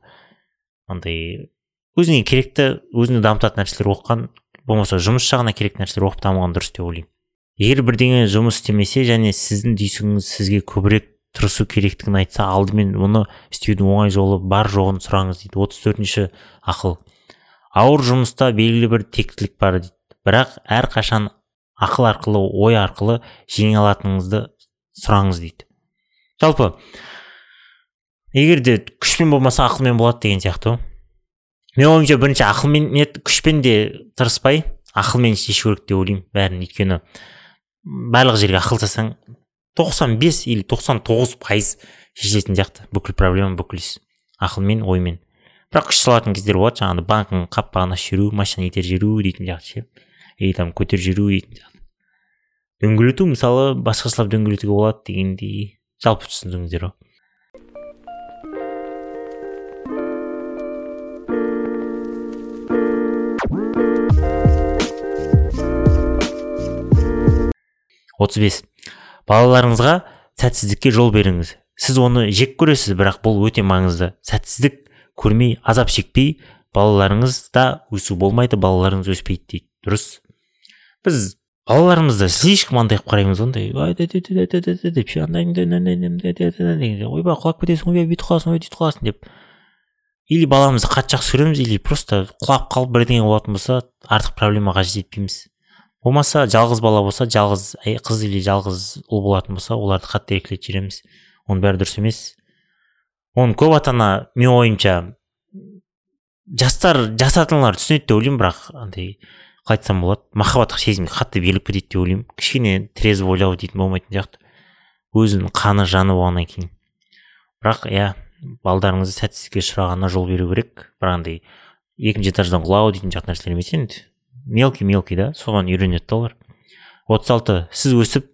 андай өзіңе керекті өзіңді дамытатын нәрселер оқыған болмаса жұмыс жағына керек нәрселер оқып дамыған дұрыс деп ойлаймын. Егер бірдеңе жұмыс істемесе және сіздің түйсігіңіз сізге көбірек тырысу керектігін айтса алдымен мұны істеудің оңай жолы бар жоғын сұраңыз дейді. отыз төртінші ақыл. Ауыр жұмыста белгілі бір тектілік бар дейді. Бірақ әрқашан ақыл арқылы ой арқылы жеңе алатыныңызды сұраңыз дейді. Жалпы егер де күшпен болмаса ақылмен болады деген сияқты ғой. Менің ойымша бірінші ақылмен не күшпен де тырыспай ақылмен шешу керек деп ойлаймын бәрін. Өйткені барлық жерге ақыл салсаң тоқсан бес или тоқсан тоғыз пайыз шешетін сияқты. Бүкіл проблема бүкіл іс. Ақылмен оймен. Бірақ күш салатын кездер болады. Жаңағыдай банктің қақпағын ашып жіберу машина итеріп жіберу дейтін сияқты ше. Или там көтеріп жіберу дейтін сияқты. Дөңгелету мысалы басқашалап дөңгелетуге болады дегендей. Жалпы түсіндіңіздер ғой. Отыз бес балаларыңызға сәтсіздікке жол беріңіз сіз оны жек көресіз бірақ бұл өте маңызды сәтсіздік көрмей азап шекпей балаларыңызда өсу болмайды балаларыңыз өспейді дейді дұрыс біз балаларымызды слишком андай қылып қараймыз ғой андай ойбай құлап кетесің ойбай бүйтіп қаласың ойбай сөйтіп қаласың деп или баламызды қатты жақсы көреміз или просто құлап қалып бірдеңе болатын болса артық проблемаға жетпейміз болмаса жалғыз бала болса жалғыз қыз или жалғыз ұл болатын болса оларды қатты еркелетіп жібереміз. Оның бәрі дұрыс емес. Оны көп ата ана менің ойымша жастар жас ата аналар түсінеді деп ойлаймын бірақ андай қалай айтсам болады махаббаттық сезімге қатты беріліп кетеді деп ойлаймын. Кішкене трезво ойлау дейтін болмайтын сияқты. Өзінің қаны жаны болғаннан кейін. Бірақ иә балдарыңызды сәтсіздікке ұшырағанына жол беру керек. Бірақ андай екінші этаждан құлау дейтін сияқты нәрселер емес енді. Мелкий мелкий да соған үйренеді да олар. Отыз алты сіз өсіп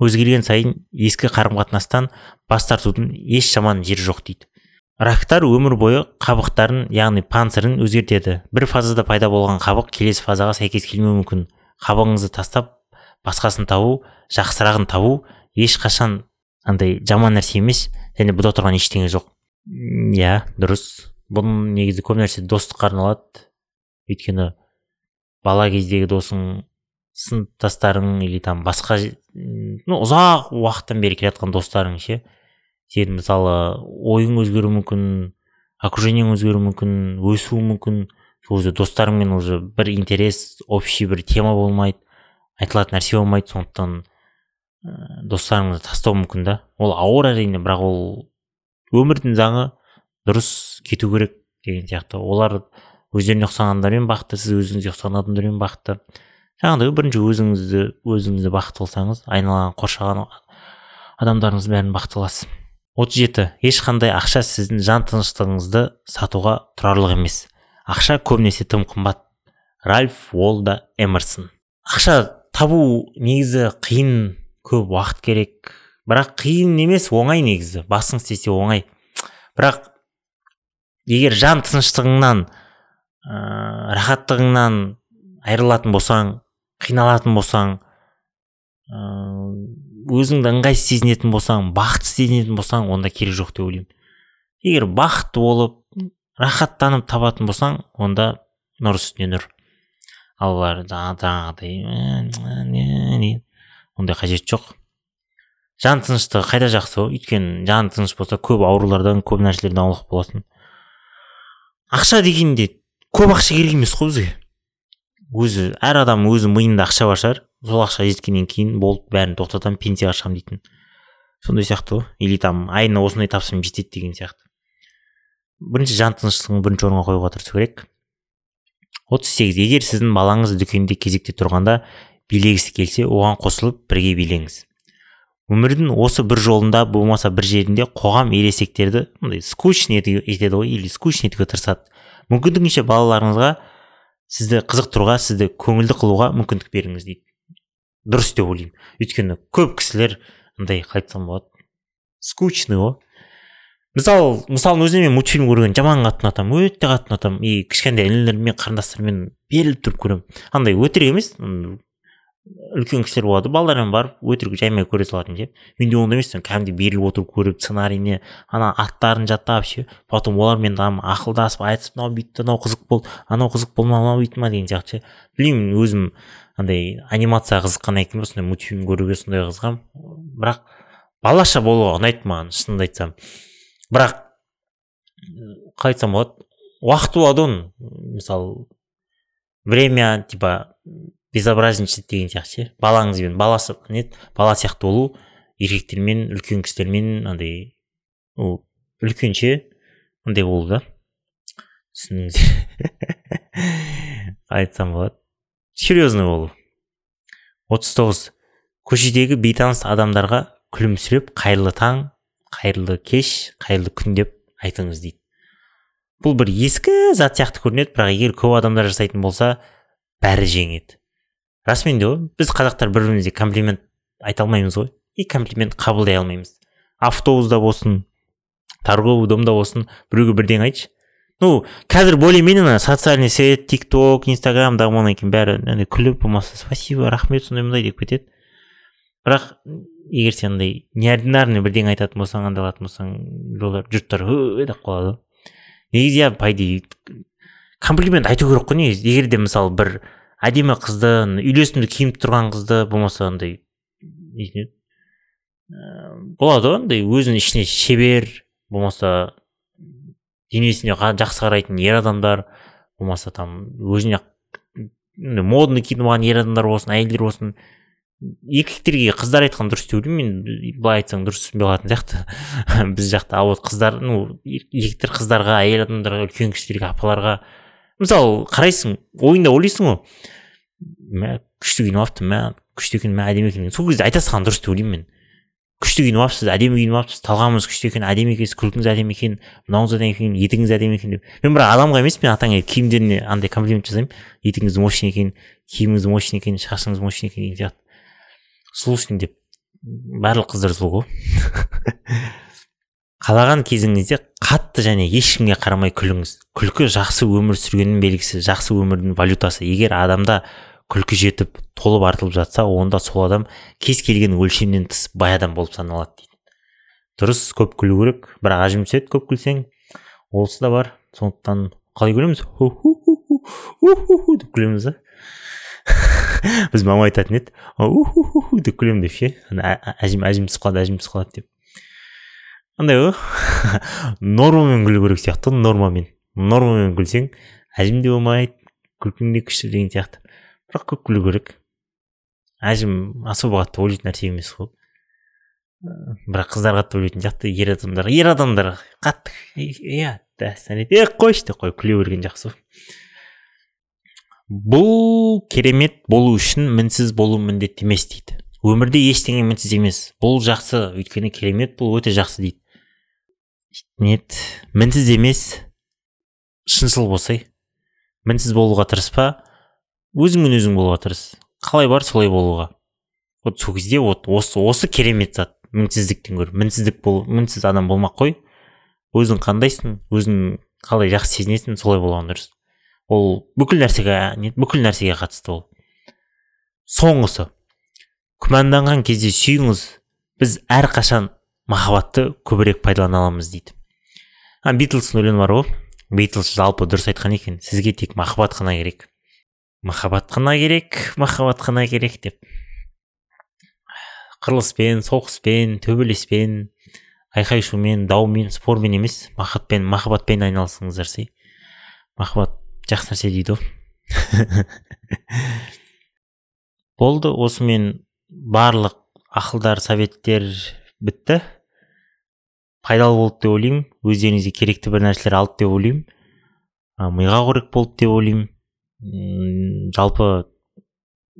өзгерген сайын ескі қарым қатынастан бас тартудың еш жаман жері жоқ дейді. Рактар өмір бойы қабықтарын яғни панцирін өзгертеді. Бір фазада пайда болған қабық келесі фазаға сәйкес келмеуі мүмкін. Қабығыңызды тастап басқасын табу жақсырағын табу ешқашан андай жаман нәрсе емес және бұда тұрған ештеңе жоқ. Иә дұрыс. Бұның негізі көп нәрсе достыққа арналады. Өйткені бала кездегі досың сыныптастарың или там басқа ну ұзақ уақыттан бері келе жатқан достарың ше? Сен мысалы ойың өзгеруі мүмкін окружениең өзгеруі мүмкін өсуі мүмкін. Уже достарыңмен уже бір интерес общий бір тема болмайды айтылатын нәрсе болмайды. Сондықтан ә, достарыңызды тастау мүмкін да. Ол ауыр әрине бірақ ол өмірдің заңы дұрыс кету керек деген сияқты. Олар өздеріне ұқсағандармен бақытты сіз өзіңізге ұқсаған адамдармен бақытты жаңағыдай бірінші өзіңізді өзіңізді бақытты қылсаңыз айналған қоршаған адамдарыңыз бәрін бақытты қыласыз отыз жеті. Ешқандай ақша сіздің жан тыныштығыңызды сатуға тұрарлық емес. Ақша көбінесе тым қымбат. Ральф уолда эмерсон. Ақша табу негізі қиын көп уақыт керек. Бірақ қиын емес оңай негізі. Басың істесе оңай. Бірақ егер жан тыныштығыңнан ә, рахаттығыңнан айырылатын болсаң қиналатын болсаң ә, өзіңді ыңғайсыз сезінетін болсаң бақытсыз сезінетін болсаң онда керек жоқ деп ойлаймын. Егер бақытты болып рахаттанып табатын болсаң онда нұр үстіне нұр. Ал жаңағыдай ондай қажет жоқ. Жан тыныштығы қайда жақсы ғой өйткені жан тыныш болса көп аурулардан көп нәрселерден аулақ боласың. Ақша дегенде көп ақша керек емес қой бізге өзі әр адам өзі миында ақша бар шығар. Сол ақша жеткеннен кейін болды бәрін тоқтатамын пенсияға шығамын дейтін. Сондай сияқты ғой или там айына осындай тапсырым жетеді деген сияқты. Бірінші жан тыныштығын бірінші орынға қоюға тырысу керек. отыз сегіз. Егер сіздің балаңыз дүкенде кезекте тұрғанда билегісі келсе оған қосылып бірге билеңіз. Өмірдің осы бір жолында болмаса бір жерінде қоғам ересектерді мындай скучный етеді ғой или скучный етуге тырысады. Мүмкіндігінше балаларыңызға сізді қызықтыруға сізді көңілді қылуға мүмкіндік беріңіз дейді. Дұрыс деп ойлаймын. Өйткені көп кісілер андай қалай айтсам болады. Скучный ғой мысалы мысалы өзіме мен мультфильм көруген жаман қатты ұнатамын өте қатты ұнатамын и кішкентай інілеріммен қарындастарыммен беріліп тұрып көремін. Андай өтірік емес үлкен кісілер болады. Балалармен барып өтірік жаймен көре салатын ше менде ондай емес кәдімгідей беріліп отырып көріп сценарийіне ана аттарын жаттап ше потом олармен там ақылдасып айтысып мынау бүйтті мынау қызық болды анау қызық болды ма мынау бүйтті ма? деген сияқты ше. Білмеймін өзім андай анимацияға қызыққаннан кейін ба сондай мультфильм көруге сондай қызығамын бірақ балаша болуға ұнайды маған шынымды айтсам. Бірақ қалай айтсам болады уақыт болады оның. Мысалы время типа безобразничать деген сияқты ше. Балаңызбен баласы не бала сияқты болу еркектермен үлкен кісілермен андай ну үлкенше андай болу да. Түсініңіздер. (laughs) Айтсам болады. Серьезный болу. Отыз тоғыз. Көшедегі бейтаныс адамдарға күлімсіреп қайырлы таң қайырлы кеш қайырлы күн деп айтыңыз дейді. Бұл бір ескі зат сияқты көрінеді бірақ егер көп адамдар жасайтын болса бәрі жеңеді. Расымен де ғой біз қазақтар бір бірімізге комплимент айта алмаймыз ғой. И комплимент қабылдай алмаймыз. Автобуста болсын торговый домда болсын біреуге бірдеңе айтшы. Ну қазір более менее социальный сеть тик ток инстаграм дамығаннан кейін бәрі андай күліп болмаса спасибо рахмет сондай мындай деп кетеді. Бірақ егер сен андай неординарный бірдеңе айтатын болсаң андай қылатын болсаң біреулер жұрттар деп қалады. Ғой негізі иә по идее комплимент айту керек қой негізі. Егер де мысалы бір әдемі қызды үйлесімді киініп тұрған қызды болмаса андай нетін болады ғой андай өзінің ішіне шебер болмаса денесіне жақсы қарайтын ер адамдар болмаса там өзіне модный киініп алған ер адамдар болсын әйелдер болсын еркектерге қыздар айтқан дұрыс деп ойлаймын мен былай айтсаң дұрыс түсінбей қалатын сияқты. (laughs) Біз жақта а вот қыздар ну еркектер қыздарға әйел адамдарға үлкен кісілерге апаларға мысалы қарайсың ойыңда ойлайсың ғой мә күшті киініп алыпты мә күшті екен мә әдемі екен сол кезде айта салған дұрыс деп ойлаймын мен күшті киініп алыпсыз әдемі киініп алыпсыз талғамыңыз күшті екен әдемі екенсіз күлкіңіз әдемі екен мынауыңыз әдемі екен етігіңіз әдемі екен деп мен бірақ адамға емес мен атаңа киімдеріне андай комплимент жасаймын етігіңіз мощный екен киіміңіз мощный екен шашыңыз мощный екен деген сияқты сұлусың деп барлық қыздар сұлу ғой қалаған кезіңізде қатты және ешкімге қарамай күліңіз. Күлкі жақсы өмір сүргеннің белгісі жақсы өмірдің валютасы. Егер адамда күлкі жетіп толып артылып жатса онда сол адам кез келген өлшемнен тыс бай адам болып саналады дейді дұрыс көп күлу керек. Бірақ ажым түседі көп күлсең олысы да бар. Сондықтан қалай күлеміз? Деп күлеміз да. (laughs) Біз мама айтатын еді. Деп күлемін деп ше. Әжім әжім түсіп қалады әжім түсіп қалады деп. Андай ғой. (laughs) Нормамен күлу керек сияқты ғой нормамен. Нормамен күлсең әжім де болмайды күлкің де күшті деген сияқты. Бірақ көп күлу керек. Әжім особо қатты ойлайтын нәрсе емес қой. Бірақ қыздар қатты ойлайтын сияқты ер адамдар. Ер адамдар қатты иә дәстән е қойшы деп қойып күле берген жақсы бұл керемет болу үшін мінсіз болу міндетті емес дейді. Өмірде ештеңе мінсіз емес. Бұл жақсы өйткені керемет бұл өте жақсы дейді. Нет. Мінсіз емес. Шыншыл болсай. Мінсіз болуға тырыспа өзіңмен өзің болуға тырыс. Қалай бар солай болуға. Вот сол кезде вот осы осы керемет зат. Мінсіздіктен гөрі. Мінсіздік бол мінсіз адам болмақ қой. Өзің қандайсың өзің қалай жақсы сезінесің солай болған дұрыс. Ол бүкіл нәрсеге не бүкіл нәрсеге қатысты ол. Соңғысы. Күмәнданған кезде сүйіңіз. Біз әрқашан махаббатты көбірек пайдалана аламыз дейді. А битлстың өлеңі бар ғой. Битлз жалпы дұрыс айтқан екен. Сізге тек махаббат қана керек. Махаббат қана керек махаббат қана керек деп. Қырылыспен соғыспен төбелеспен айқай шумен даумен спормен емес махаббатпен махаббатпен айналысыңыздар сей махаббат жақсы нәрсе дейді ғой. (laughs) Болды осымен барлық ақылдар советтер бітті. Пайдалы болды деп ойлаймын. Өздеріңізге керекті бір нәрселер алды деп ойлаймын. Миға қорек болды деп ойлаймын. Жалпы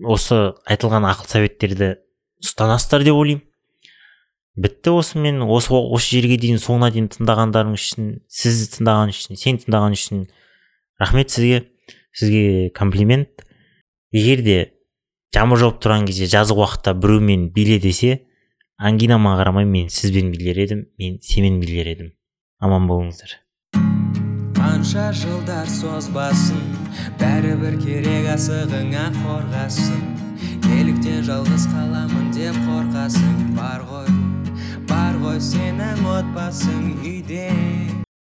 осы айтылған ақыл советтерді ұстанасыздар деп ойлаймын. Бітті осымен осы осы жерге дейін соңына дейін тыңдағандарың үшін сіз тыңдаған үшін сен тыңдаған үшін рахмет сізге. Сізге комплимент. Егер де жаңбыр жауып тұрған кезде жазғы уақытта біреумен биле десе ангинама қарамай мен сізбен билер едім мен сенімен билер едім. Аман болыңыздар. Қанша жылдар созбасын бәрібір керек асығыңа қорғасын. Неліктен жалғыз қаламын деп қорқасың бар ғой бар ғой сенің отбасың үйде.